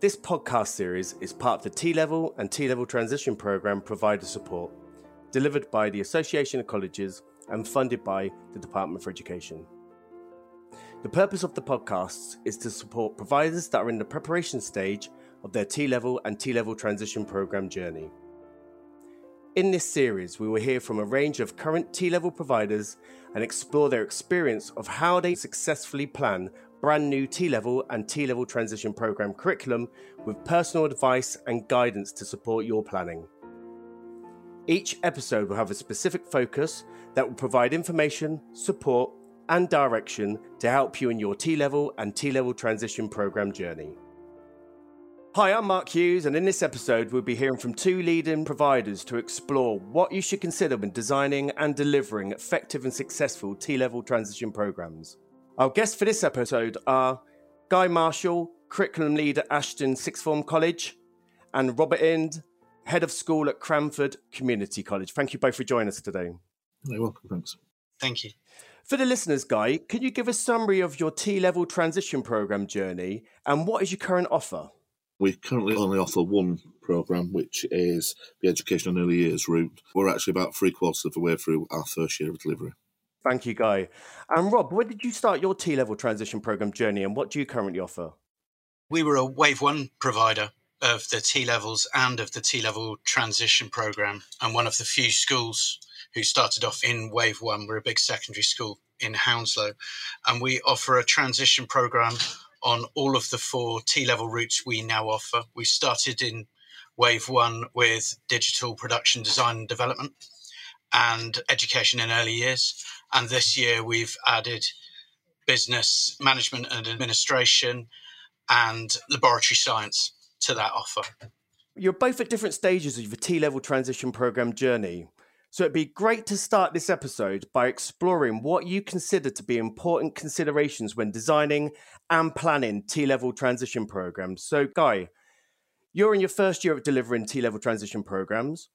This podcast series is part of the T Level and T Level Transition Programme provider support, delivered by the Association of Colleges and funded by the Department for Education. The purpose of the podcasts is to support providers that are in the preparation stage of their T Level and T Level Transition Programme journey. In this series, we will hear from a range of current T level providers and explore their experience of how they successfully plan brand new T level and T level transition program curriculum with personal advice and guidance to support your planning. Each episode will have a specific focus that will provide information, support, and direction to help you in your T level and T level transition program journey. Hi, I'm Mark Hughes, and in this episode, we'll be hearing from two leading providers to explore what you should consider when designing and delivering effective and successful T level transition programs. Our guests for this episode are Guy Marshall, curriculum leader at Ashton Sixth Form College, and Robert Ind, head of school at Cranford Community College. Thank you both for joining us today. You're welcome. Thanks. Thank you. For the listeners, Guy, can you give a summary of your T level transition program journey and what is your current offer? We currently only offer one programme, which is the Education and Early Years route. We're actually about three quarters of the way through our first year of delivery. Thank you, Guy. And Rob, when did you start your T level transition program journey and what do you currently offer? We were a Wave 1 provider of the T levels and of the T level transition program, and one of the few schools who started off in Wave 1. We're a big secondary school in Hounslow, and we offer a transition program on all of the four T level routes we now offer. We started in Wave 1 with digital production design and development and education in early years. And this year we've added business management and administration and laboratory science to that offer. You're both at different stages of your T level transition program journey. So it'd be great to start this episode by exploring what you consider to be important considerations when designing and planning T level transition programs. So, Guy, you're in your first year of delivering T level transition programs.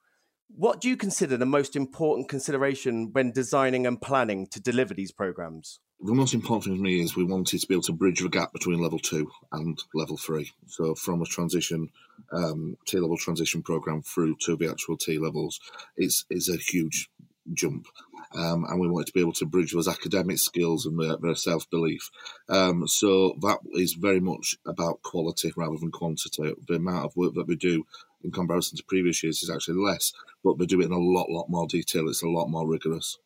What do you consider the most important consideration when designing and planning to deliver these programs? The most important thing for me is we wanted to be able to bridge the gap between level two and level three. So from a transition um, T level transition program through to the actual T levels, it's is a huge jump. Um, and we wanted to be able to bridge those academic skills and their, their self belief. Um, so that is very much about quality rather than quantity. The amount of work that we do in comparison to previous years is actually less, but we do it in a lot, lot more detail. It's a lot more rigorous.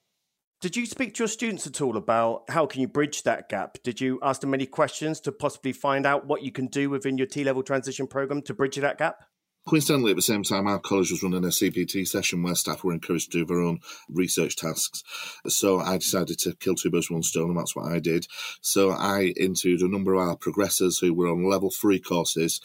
Did you speak to your students at all about how can you bridge that gap? Did you ask them any questions to possibly find out what you can do within your T level transition program to bridge that gap? Coincidentally, at the same time, our college was running a CPD session where staff were encouraged to do their own research tasks. So I decided to kill two birds with one stone, and that's what I did. So I interviewed a number of our progressors who were on level three courses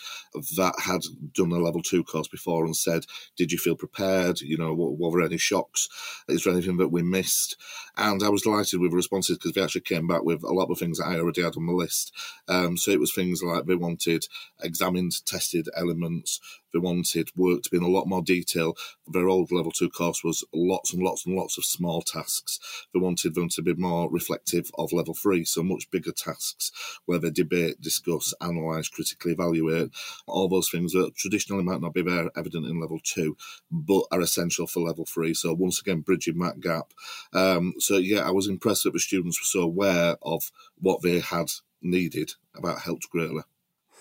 that had done a level two course before and said, Did you feel prepared? You know, were any shocks? Is there anything that we missed? And I was delighted with the responses because they actually came back with a lot of things that I already had on the list. Um, so it was things like they wanted examined, tested elements they wanted work to be in a lot more detail. Their old level two course was lots and lots and lots of small tasks. They wanted them to be more reflective of level three, so much bigger tasks where they debate, discuss, analyse, critically evaluate, all those things that traditionally might not be there evident in level two, but are essential for level three. So once again, bridging that gap. Um, so yeah, I was impressed that the students were so aware of what they had needed. About helped greatly.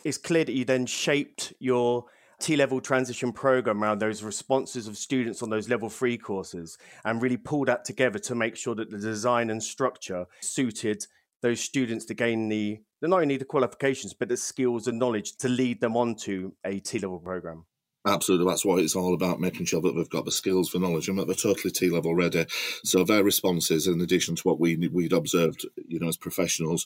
It's clear that you then shaped your T level transition program around those responses of students on those level three courses and really pull that together to make sure that the design and structure suited those students to gain the, not only the qualifications, but the skills and knowledge to lead them onto a T level program. Absolutely, that's what it's all about, making sure that they've got the skills, the knowledge, and that they're totally T level ready. So their responses, in addition to what we we'd observed, you know, as professionals,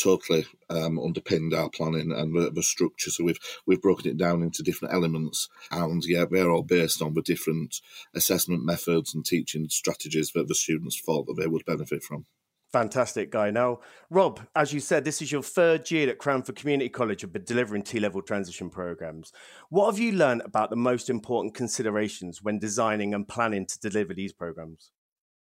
totally um, underpinned our planning and the, the, structure. So we've we've broken it down into different elements, and yeah, they're all based on the different assessment methods and teaching strategies that the students thought that they would benefit from. Fantastic guy. Now, Rob, as you said, this is your third year at Cranford Community College of delivering T level transition programs. What have you learned about the most important considerations when designing and planning to deliver these programs?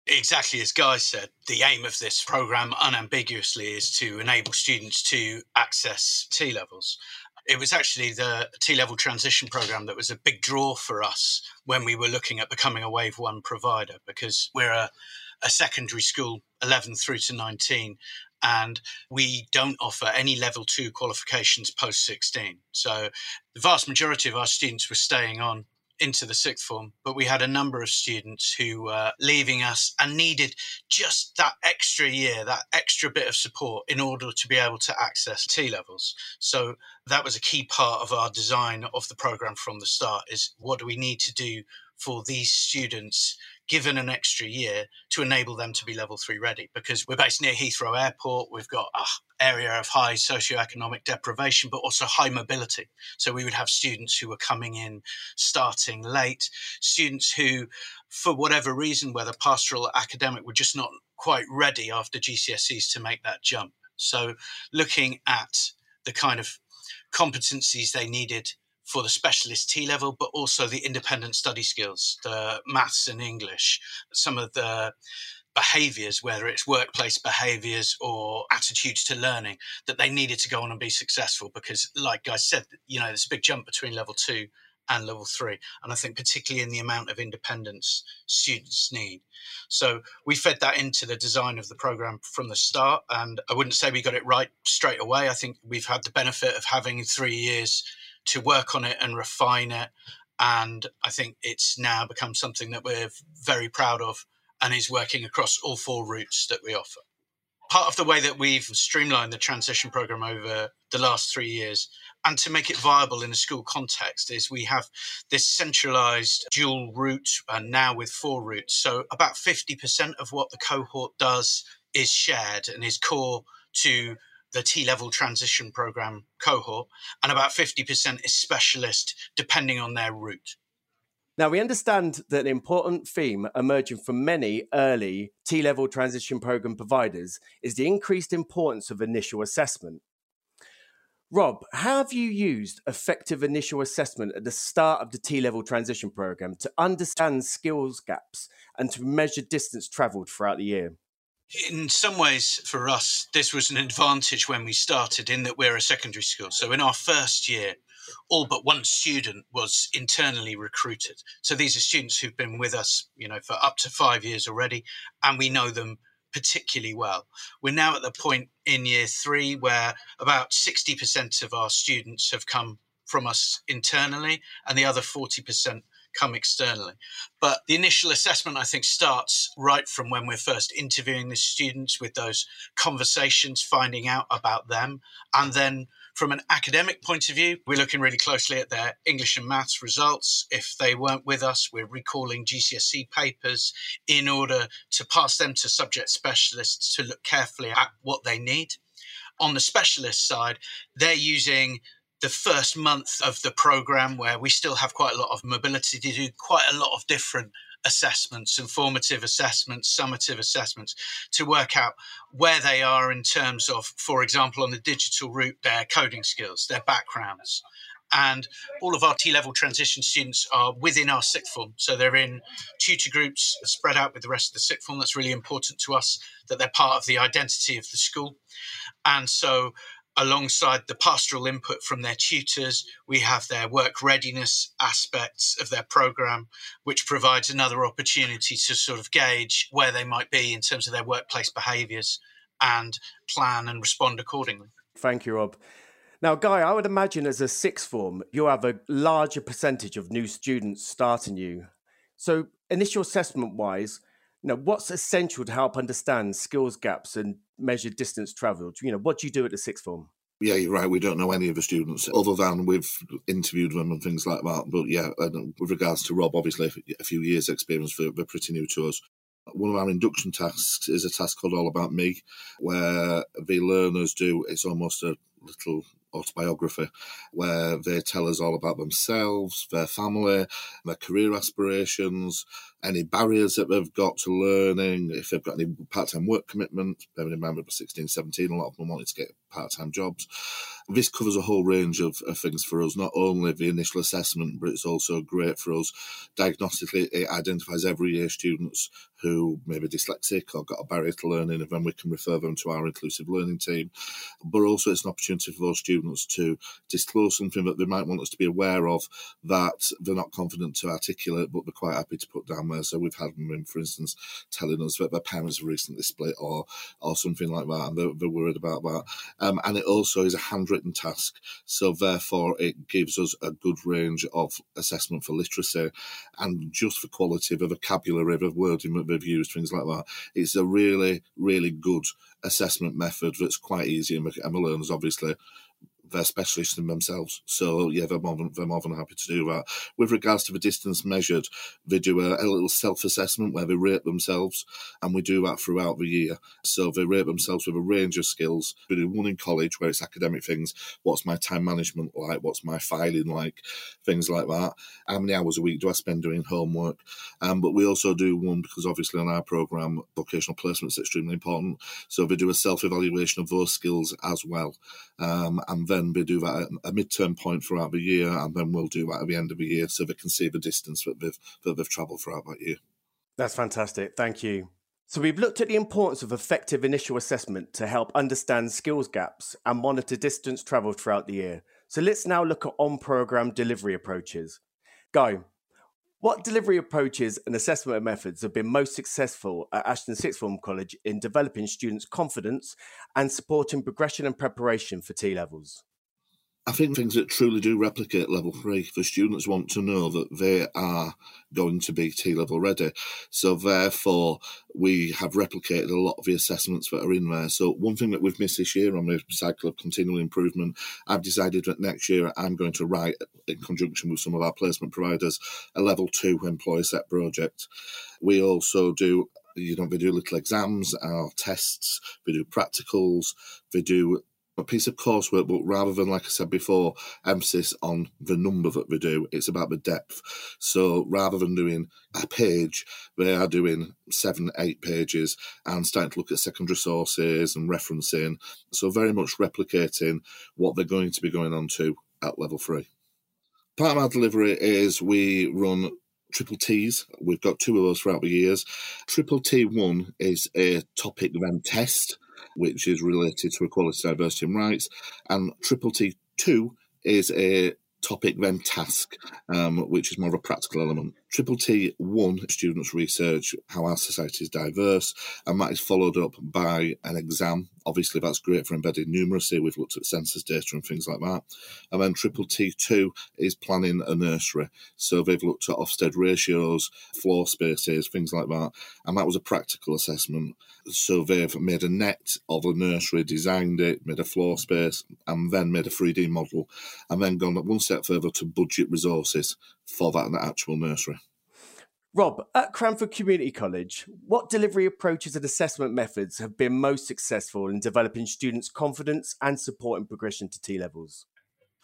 Exactly as Guy said, the aim of this program unambiguously is to enable students to access T levels. It was actually the T level transition program that was a big draw for us when we were looking at becoming a Wave 1 provider because we're a, a secondary school 11 through to 19 and we don't offer any level two qualifications post 16. So the vast majority of our students were staying on into the sixth form, but we had a number of students who were leaving us and needed just that extra year, that extra bit of support in order to be able to access T levels. So that was a key part of our design of the program from the start is what do we need to do for these students given an extra year to enable them to be level three ready because we're based near Heathrow Airport. We've got an area of high socioeconomic deprivation, but also high mobility. So we would have students who were coming in starting late, students who, for whatever reason, whether pastoral or academic, were just not quite ready after GCSEs to make that jump. So looking at the kind of competencies they needed for the specialist T level, but also the independent study skills, the maths and English, some of the behaviors, whether it's workplace behaviors or attitudes to learning, that they needed to go on and be successful. Because, like I said, you know, there's a big jump between level two and level three. And I think, particularly in the amount of independence students need. So, we fed that into the design of the program from the start. And I wouldn't say we got it right straight away. I think we've had the benefit of having three years to work on it and refine it. And I think it's now become something that we're very proud of and is working across all four routes that we offer. Part of the way that we've streamlined the transition program over the last three years and to make it viable in a school context is we have this centralized dual route and now with four routes. So about 50% of what the cohort does is shared and is core to the T level transition program cohort, and about 50% is specialist, depending on their route. Now, we understand that an important theme emerging from many early T level transition program providers is the increased importance of initial assessment. Rob, how have you used effective initial assessment at the start of the T level transition program to understand skills gaps and to measure distance travelled throughout the year? In some ways for us this was an advantage when we started in that we're a secondary school. So in our first year all but one student was internally recruited. So these are students who've been with us you know for up to 5 years already and we know them particularly well. We're now at the point in year 3 where about 60% of our students have come from us internally and the other 40% come externally. But the initial assessment, I think, starts right from when we're first interviewing the students with those conversations, finding out about them. And then from an academic point of view, we're looking really closely at their English and maths results. If they weren't with us, we're recalling GCSE papers in order to pass them to subject specialists to look carefully at what they need. On the specialist side, they're using the first month of the program where we still have quite a lot of mobility to do quite a lot of different assessments, informative assessments, summative assessments to work out where they are in terms of, for example, on the digital route, their coding skills, their backgrounds. And all of our T level transition students are within our sixth form. So they're in tutor groups spread out with the rest of the sixth form. That's really important to us that they're part of the identity of the school. And so alongside the pastoral input from their tutors, we have their work readiness aspects of their program, which provides another opportunity to sort of gauge where they might be in terms of their workplace behaviours and plan and respond accordingly. Thank you, Rob. Now, Guy, I would imagine as a sixth form, you have a larger percentage of new students starting you. So, initial assessment wise, you know, what's essential to help understand skills gaps and measure distance travelled? You know, what do you do at the sixth form? Yeah, you're right. We don't know any of the students other than we've interviewed them and things like that. But yeah, with regards to Rob, obviously a few years' experience, they're, they're pretty new to us. One of our induction tasks is a task called All About Me, where the learners do, it's almost a little autobiography where they tell us all about themselves, their family, their career aspirations, any barriers that they've got to learning, if they've got any part time work commitment. Bearing in mind, we're 16, 17, a lot of them wanted to get part time jobs. This covers a whole range of, of, things for us, not only the initial assessment, but it's also great for us diagnostically. It identifies every year students who may be dyslexic or got a barrier to learning, and then we can refer them to our inclusive learning team. But also, it's an opportunity for those students to disclose something that they might want us to be aware of that they're not confident to articulate, but they're quite happy to put down there. So we've had them for instance, telling us that their parents have recently split or or something like that, and they're, they're worried about that. Um, and it also is a handwritten task, so therefore it gives us a good range of assessment for literacy and just for quality of the vocabulary, the wording that they've used, things like that. It's a really, really good assessment method that's quite easy, and the learners obviously they're specialists in themselves. So yeah, they're more than they're more than happy to do that. With regards to the distance measured, they do a, a little self assessment where they rate themselves, and we do that throughout the year. So they rate themselves with a range of skills. We do one in college where it's academic things. What's my time management like? What's my filing like? Things like that. How many hours a week do I spend doing homework? Um, but we also do one because obviously on our program, vocational placement is extremely important. So they do a self evaluation of those skills as well, um, and then then we do that at a midterm point throughout the year, and then we'll do that at the end of the year so they can see the distance that they've that they've travelled throughout that year. That's fantastic. Thank you. So we've looked at the importance of effective initial assessment to help understand skills gaps and monitor distance travelled throughout the year. So let's now look at on-program delivery approaches. Guy, what delivery approaches and assessment methods have been most successful at Ashton Sixth Form College in developing students' confidence and supporting progression and preparation for T levels? I think things that truly do replicate level three, the students want to know that they are going to be T level ready. So, therefore, we have replicated a lot of the assessments that are in there. So, one thing that we've missed this year on the cycle of continual improvement, I've decided that next year I'm going to write, in conjunction with some of our placement providers, a level two employer set project. We also do you know, they do little exams, our tests, we do practicals, we do a piece of coursework, but rather than, like I said before, emphasis on the number that we do, it's about the depth. So rather than doing a page, they are doing seven, eight pages and starting to look at secondary sources and referencing. So very much replicating what they're going to be going on to at level three. Part of our delivery is we run triple T's. We've got two of those throughout the years. Triple T1 is a topic then test which is related to equality, diversity, and rights. And Triple T2 is a topic then task, um, which is more of a practical element. Triple T one students research how our society is diverse, and that is followed up by an exam. Obviously, that's great for embedded numeracy. We've looked at census data and things like that. And then Triple T two is planning a nursery. So they've looked at Ofsted ratios, floor spaces, things like that. And that was a practical assessment. So they've made a net of a nursery, designed it, made a floor space, and then made a 3D model, and then gone one step further to budget resources for that actual nursery. Rob, at Cranford Community College, what delivery approaches and assessment methods have been most successful in developing students' confidence and supporting progression to T levels?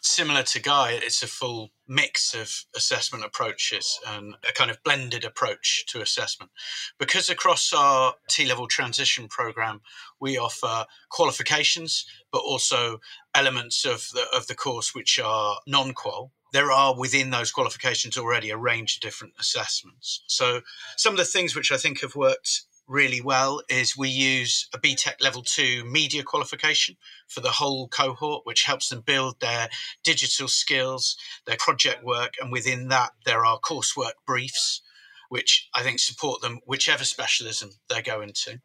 Similar to Guy, it's a full mix of assessment approaches and a kind of blended approach to assessment. Because across our T level transition program, we offer qualifications, but also elements of the, of the course which are non qual. There are within those qualifications already a range of different assessments. So, some of the things which I think have worked really well is we use a BTEC level two media qualification for the whole cohort, which helps them build their digital skills, their project work, and within that, there are coursework briefs, which I think support them whichever specialism they go into.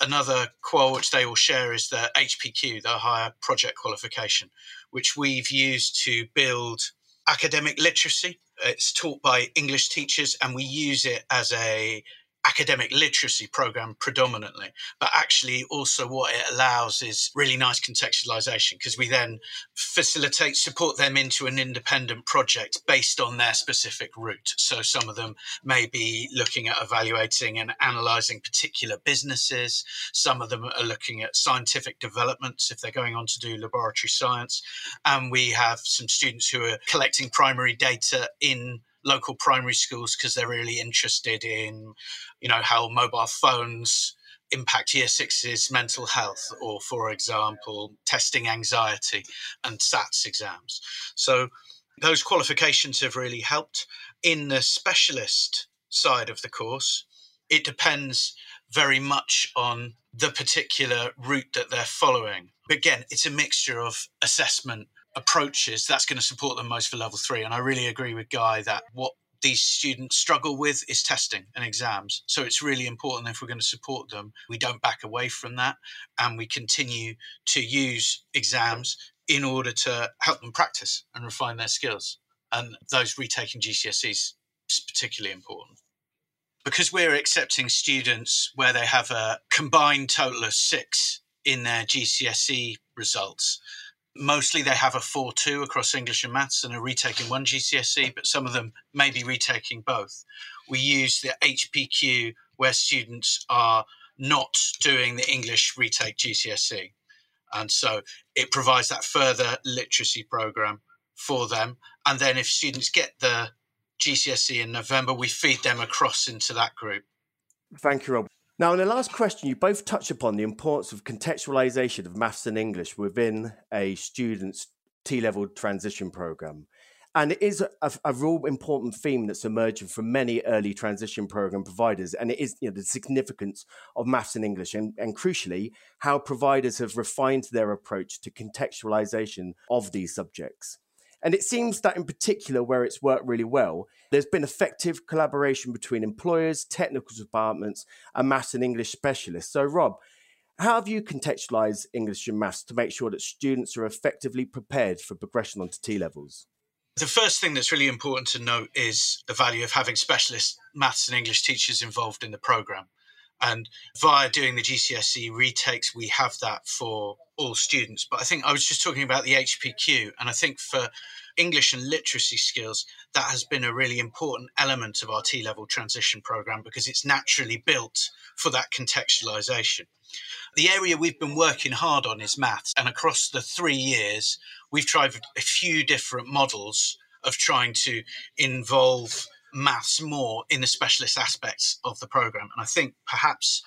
Another qual which they all share is the HPQ, the higher project qualification, which we've used to build academic literacy. It's taught by English teachers, and we use it as a academic literacy program predominantly, but actually also what it allows is really nice contextualization because we then facilitate support them into an independent project based on their specific route. So some of them may be looking at evaluating and analyzing particular businesses. Some of them are looking at scientific developments if they're going on to do laboratory science. And we have some students who are collecting primary data in local primary schools because they're really interested in, you know, how mobile phones impact year six's mental health, or for example, testing anxiety and SATs exams. So those qualifications have really helped. In the specialist side of the course, it depends very much on the particular route that they're following. Again, it's a mixture of assessment approaches that's going to support them most for level three. And I really agree with Guy that what these students struggle with is testing and exams. So it's really important if we're going to support them, we don't back away from that and we continue to use exams in order to help them practice and refine their skills. And those retaking GCSEs is particularly important. Because we're accepting students where they have a combined total of six in their GCSE results, mostly they have a 4-2 across English and Maths and are retaking one GCSE, but some of them may be retaking both. We use the HPQ where students are not doing the English retake GCSE. And so it provides that further literacy program for them. And then if students get the GCSE in November, we feed them across into that group. Thank you, Rob. Now, in the last question, you both touched upon the importance of contextualization of maths and English within a student's T level transition program. And it is a, a, real important theme that's emerging from many early transition program providers. And it is you know, the significance of maths and English, and, and crucially, how providers have refined their approach to contextualization of these subjects. And it seems that in particular, where it's worked really well, there's been effective collaboration between employers, technical departments, and maths and English specialists. So, Rob, how have you contextualized English and maths to make sure that students are effectively prepared for progression onto T levels? The first thing that's really important to note is the value of having specialist maths and English teachers involved in the program. And via doing the GCSE retakes, we have that for all students. But I think I was just talking about the HPQ, and I think for English and literacy skills, that has been a really important element of our T level transition program because it's naturally built for that contextualization. The area we've been working hard on is maths, and across the three years, we've tried a few different models of trying to involve maths more in the specialist aspects of the program. And I think perhaps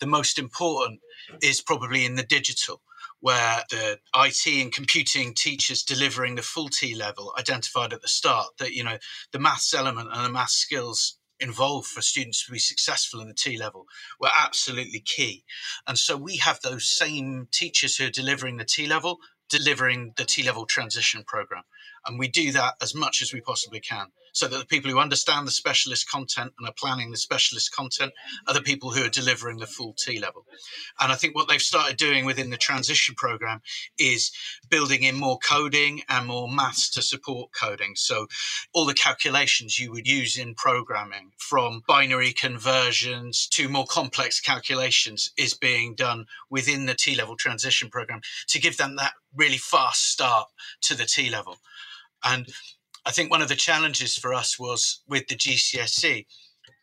the most important is probably in the digital, where the IT and computing teachers delivering the full T level identified at the start that, you know, the maths element and the maths skills involved for students to be successful in the T level were absolutely key. And so we have those same teachers who are delivering the T level, delivering the T level transition program. And we do that as much as we possibly can so that the people who understand the specialist content and are planning the specialist content are the people who are delivering the full T level. And I think what they've started doing within the transition program is building in more coding and more maths to support coding. So all the calculations you would use in programming from binary conversions to more complex calculations is being done within the T level transition program to give them that really fast start to the T level. And I think one of the challenges for us was with the GCSE,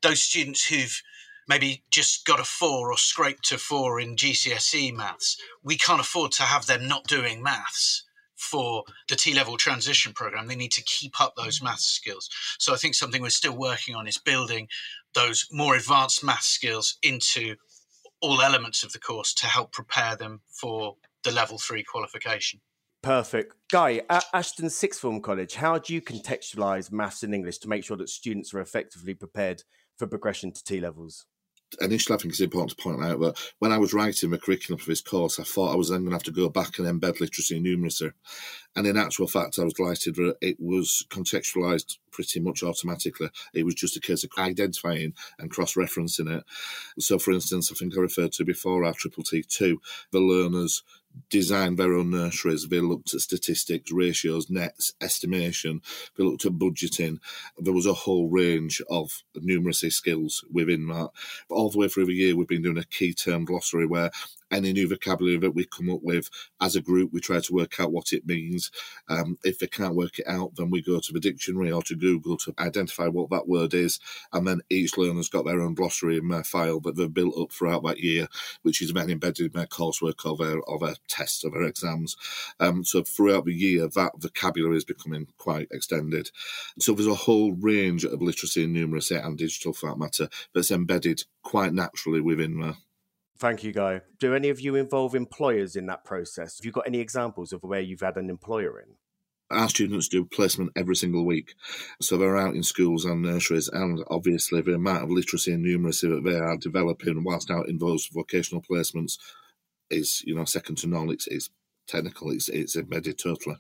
those students who've maybe just got a four or scraped a four in GCSE maths, we can't afford to have them not doing maths for the T level transition program. They need to keep up those mm. maths skills. So I think something we're still working on is building those more advanced maths skills into all elements of the course to help prepare them for the level three qualification. Perfect. Guy, at Ashton Sixth Form College, how do you contextualise maths and English to make sure that students are effectively prepared for progression to T levels? initially, I think it's important to point out that when I was writing the curriculum for this course, I thought I was then going to have to go back and embed literacy and numeracy. And in actual fact, I was delighted that it was contextualised pretty much automatically. It was just a case of identifying and cross referencing it. So, for instance, I think I referred to before our Triple T2, the learners designed their own nurseries. They looked at statistics, ratios, nets, estimation. They looked at budgeting. There was a whole range of numeracy skills within that. All the way through the year, we've been doing a key term glossary where any new vocabulary that we come up with as a group, we try to work out what it means. Um, if they can't work it out, then we go to the dictionary or to Google to identify what that word is. And then each learner's got their own glossary in their file that they've built up throughout that year, which is then embedded in their coursework or their, or their tests or their exams. Um, so throughout the year, that vocabulary is becoming quite extended. So there's a whole range of literacy and numeracy and digital for that matter that's embedded quite naturally within there. Thank you, Guy. Do any of you involve employers in that process? Have you got any examples of where you've had an employer in? Our students do placement every single week. So they're out in schools and nurseries, and obviously the amount of literacy and numeracy that they are developing whilst out in those vocational placements is, you know, second to none. It's, it's technical. It's it's embedded totally.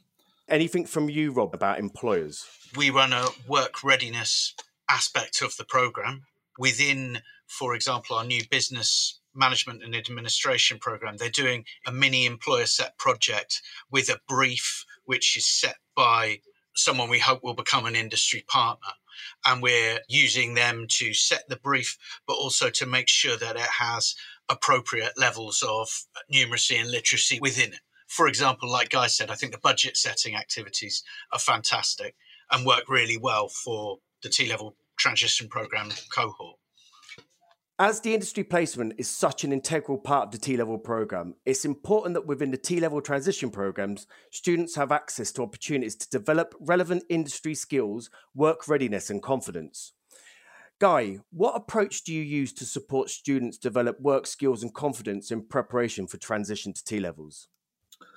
Anything from you, Rob, about employers? We run a work readiness aspect of the program within, for example, our new business management and administration program. They're doing a mini employer set project with a brief which is set by someone we hope will become an industry partner. And we're using them to set the brief, but also to make sure that it has appropriate levels of numeracy and literacy within it. For example, like Guy said, I think the budget setting activities are fantastic and work really well for the T level transition program cohort. As the industry placement is such an integral part of the T level program, it's important that within the T level transition programs, students have access to opportunities to develop relevant industry skills, work readiness, and confidence. Guy, what approach do you use to support students develop work skills and confidence in preparation for transition to T levels?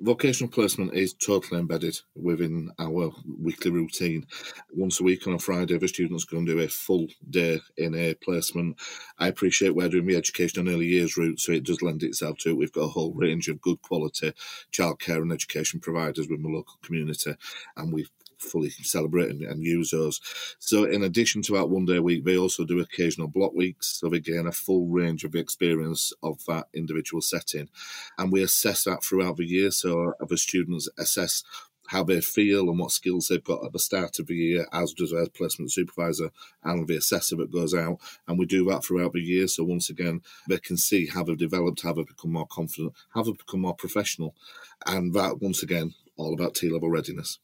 Vocational placement is totally embedded within our weekly routine. Once a week on a Friday, the students go and do a full day in a placement. I appreciate we're doing the education and early years route, so it does lend itself to it. We've got a whole range of good quality childcare and education providers within the local community, and we've fully celebrate and, and, use those. So, in addition to that one day a week, they also do occasional block weeks. So, they gain a full range of experience of that individual setting. And we assess that throughout the year. So, the students assess how they feel and what skills they've got at the start of the year, as does our placement supervisor and the assessor that goes out. And we do that throughout the year. So once again, they can see how they've developed, how they've become more confident, how they've become more professional. And that, once again, all about T level readiness.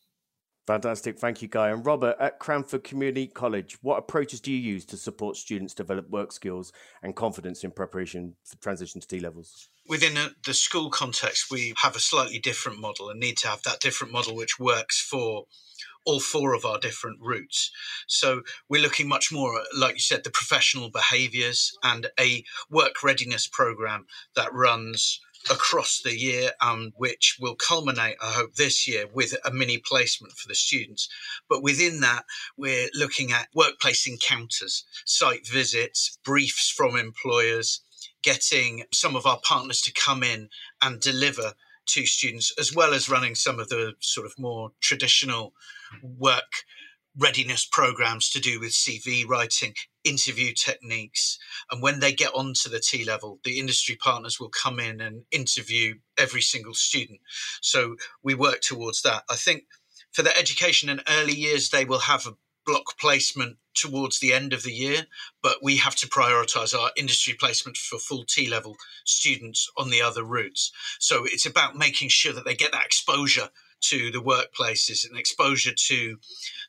Fantastic. Thank you, Guy. And Robert, at Cranford Community College, what approaches do you use to support students develop work skills and confidence in preparation for transition to T levels? Within the school context, we have a slightly different model and need to have that different model which works for all four of our different routes. So we're looking much more, like you said, the professional behaviours and a work readiness program that runs across the year, um, which will culminate, I hope, this year with a mini placement for the students. But within that, we're looking at workplace encounters, site visits, briefs from employers, getting some of our partners to come in and deliver to students, as well as running some of the sort of more traditional work readiness programs to do with CV writing, interview techniques. And when they get onto the T level, the industry partners will come in and interview every single student. So we work towards that. I think for the education and early years, they will have a block placement towards the end of the year, but we have to prioritize our industry placement for full T level students on the other routes. So it's about making sure that they get that exposure to the workplaces and exposure to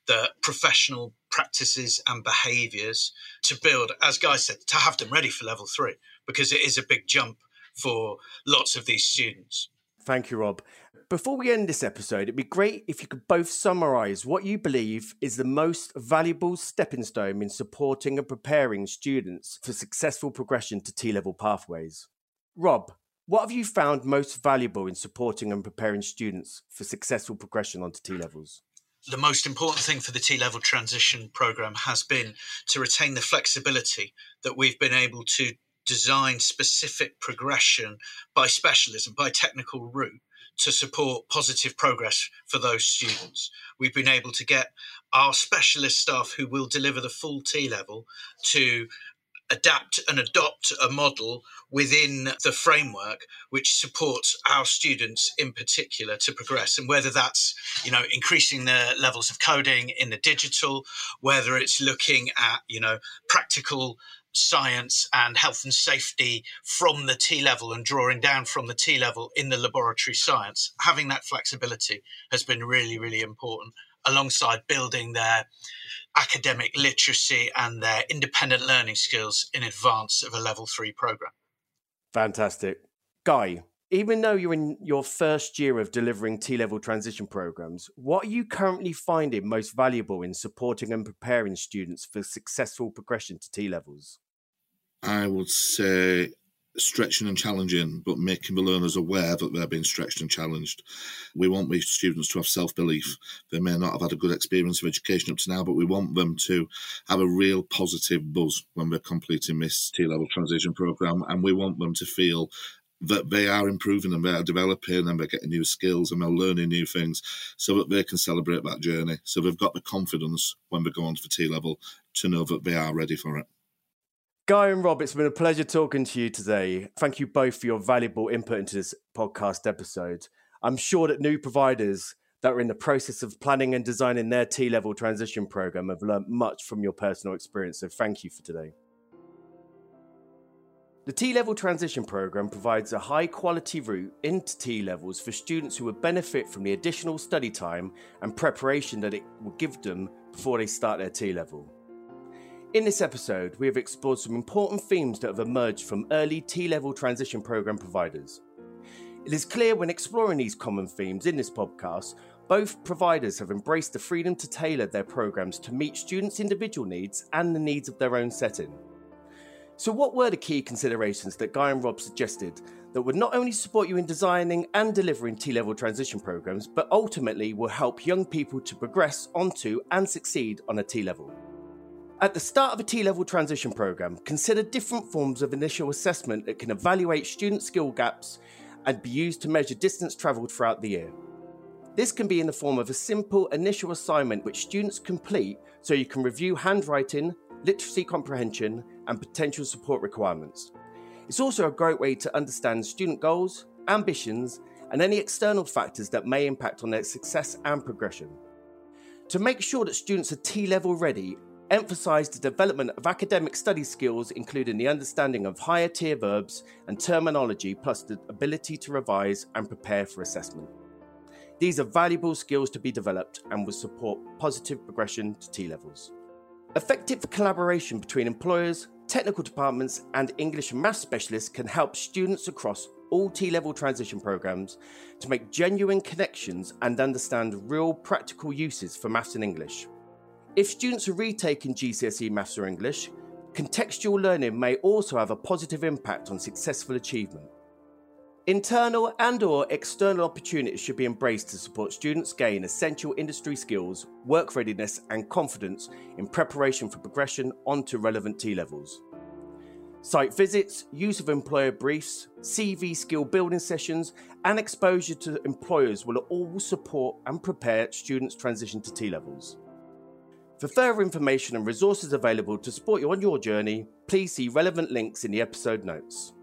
the professional practices and behaviors to build, as Guy said, to have them ready for level three, because it is a big jump for lots of these students. Thank you, Rob. Before we end this episode, it'd be great if you could both summarise what you believe is the most valuable stepping stone in supporting and preparing students for successful progression to T level pathways. Rob, what have you found most valuable in supporting and preparing students for successful progression onto T levels? the most important thing for the T level transition program has been to retain the flexibility that we've been able to design specific progression by specialism, by technical route to support positive progress for those students. We've been able to get our specialist staff who will deliver the full T level to adapt and adopt a model within the framework which supports our students in particular to progress. And whether that's you know increasing the levels of coding in the digital whether it's looking at you know practical science and health and safety from the T level and drawing down from the T level in the laboratory science having that flexibility has been really really important alongside building their academic literacy and their independent learning skills in advance of a level three program. Fantastic. Guy, even though you're in your first year of delivering T level transition programs, what are you currently finding most valuable in supporting and preparing students for successful progression to T levels? I would say stretching and challenging, but making the learners aware that they're being stretched and challenged. We want these students to have self belief. They may not have had a good experience of education up to now, but we want them to have a real positive buzz when they're completing this T level transition program. And we want them to feel that they are improving and they are developing and they're getting new skills and they're learning new things so that they can celebrate that journey. So they've got the confidence when they go on to the T level to know that they are ready for it. Guy and Rob, it's been a pleasure talking to you today. Thank you both for your valuable input into this podcast episode. I'm sure that new providers that are in the process of planning and designing their T level transition program have learned much from your personal experience. So thank you for today. The T level transition program provides a high quality route into T levels for students who would benefit from the additional study time and preparation that it will give them before they start their T level. In this episode, we have explored some important themes that have emerged from early T level transition program providers. It is clear when exploring these common themes in this podcast, both providers have embraced the freedom to tailor their programs to meet students' individual needs and the needs of their own setting. So, what were the key considerations that Guy and Rob suggested that would not only support you in designing and delivering T level transition programs, but ultimately will help young people to progress onto and succeed on a T level? At the start of a T level transition program, consider different forms of initial assessment that can evaluate student skill gaps and be used to measure distance travelled throughout the year. This can be in the form of a simple initial assignment which students complete so you can review handwriting, literacy comprehension, and potential support requirements. It's also a great way to understand student goals, ambitions, and any external factors that may impact on their success and progression. To make sure that students are T level ready, emphasise the development of academic study skills, including the understanding of higher tier verbs and terminology, plus the ability to revise and prepare for assessment. These are valuable skills to be developed and will support positive progression to T levels. Effective collaboration between employers, technical departments, and English and Maths specialists can help students across all T level transition programs to make genuine connections and understand real practical uses for maths and English. If students are retaking GCSE Maths or English, contextual learning may also have a positive impact on successful achievement. Internal and or external opportunities should be embraced to support students gain essential industry skills, work readiness and confidence in preparation for progression onto relevant T levels. Site visits, use of employer briefs, CV skill building sessions, and exposure to employers will all support and prepare students' transition to T levels. For further information and resources available to support you on your journey, please see relevant links in the episode notes.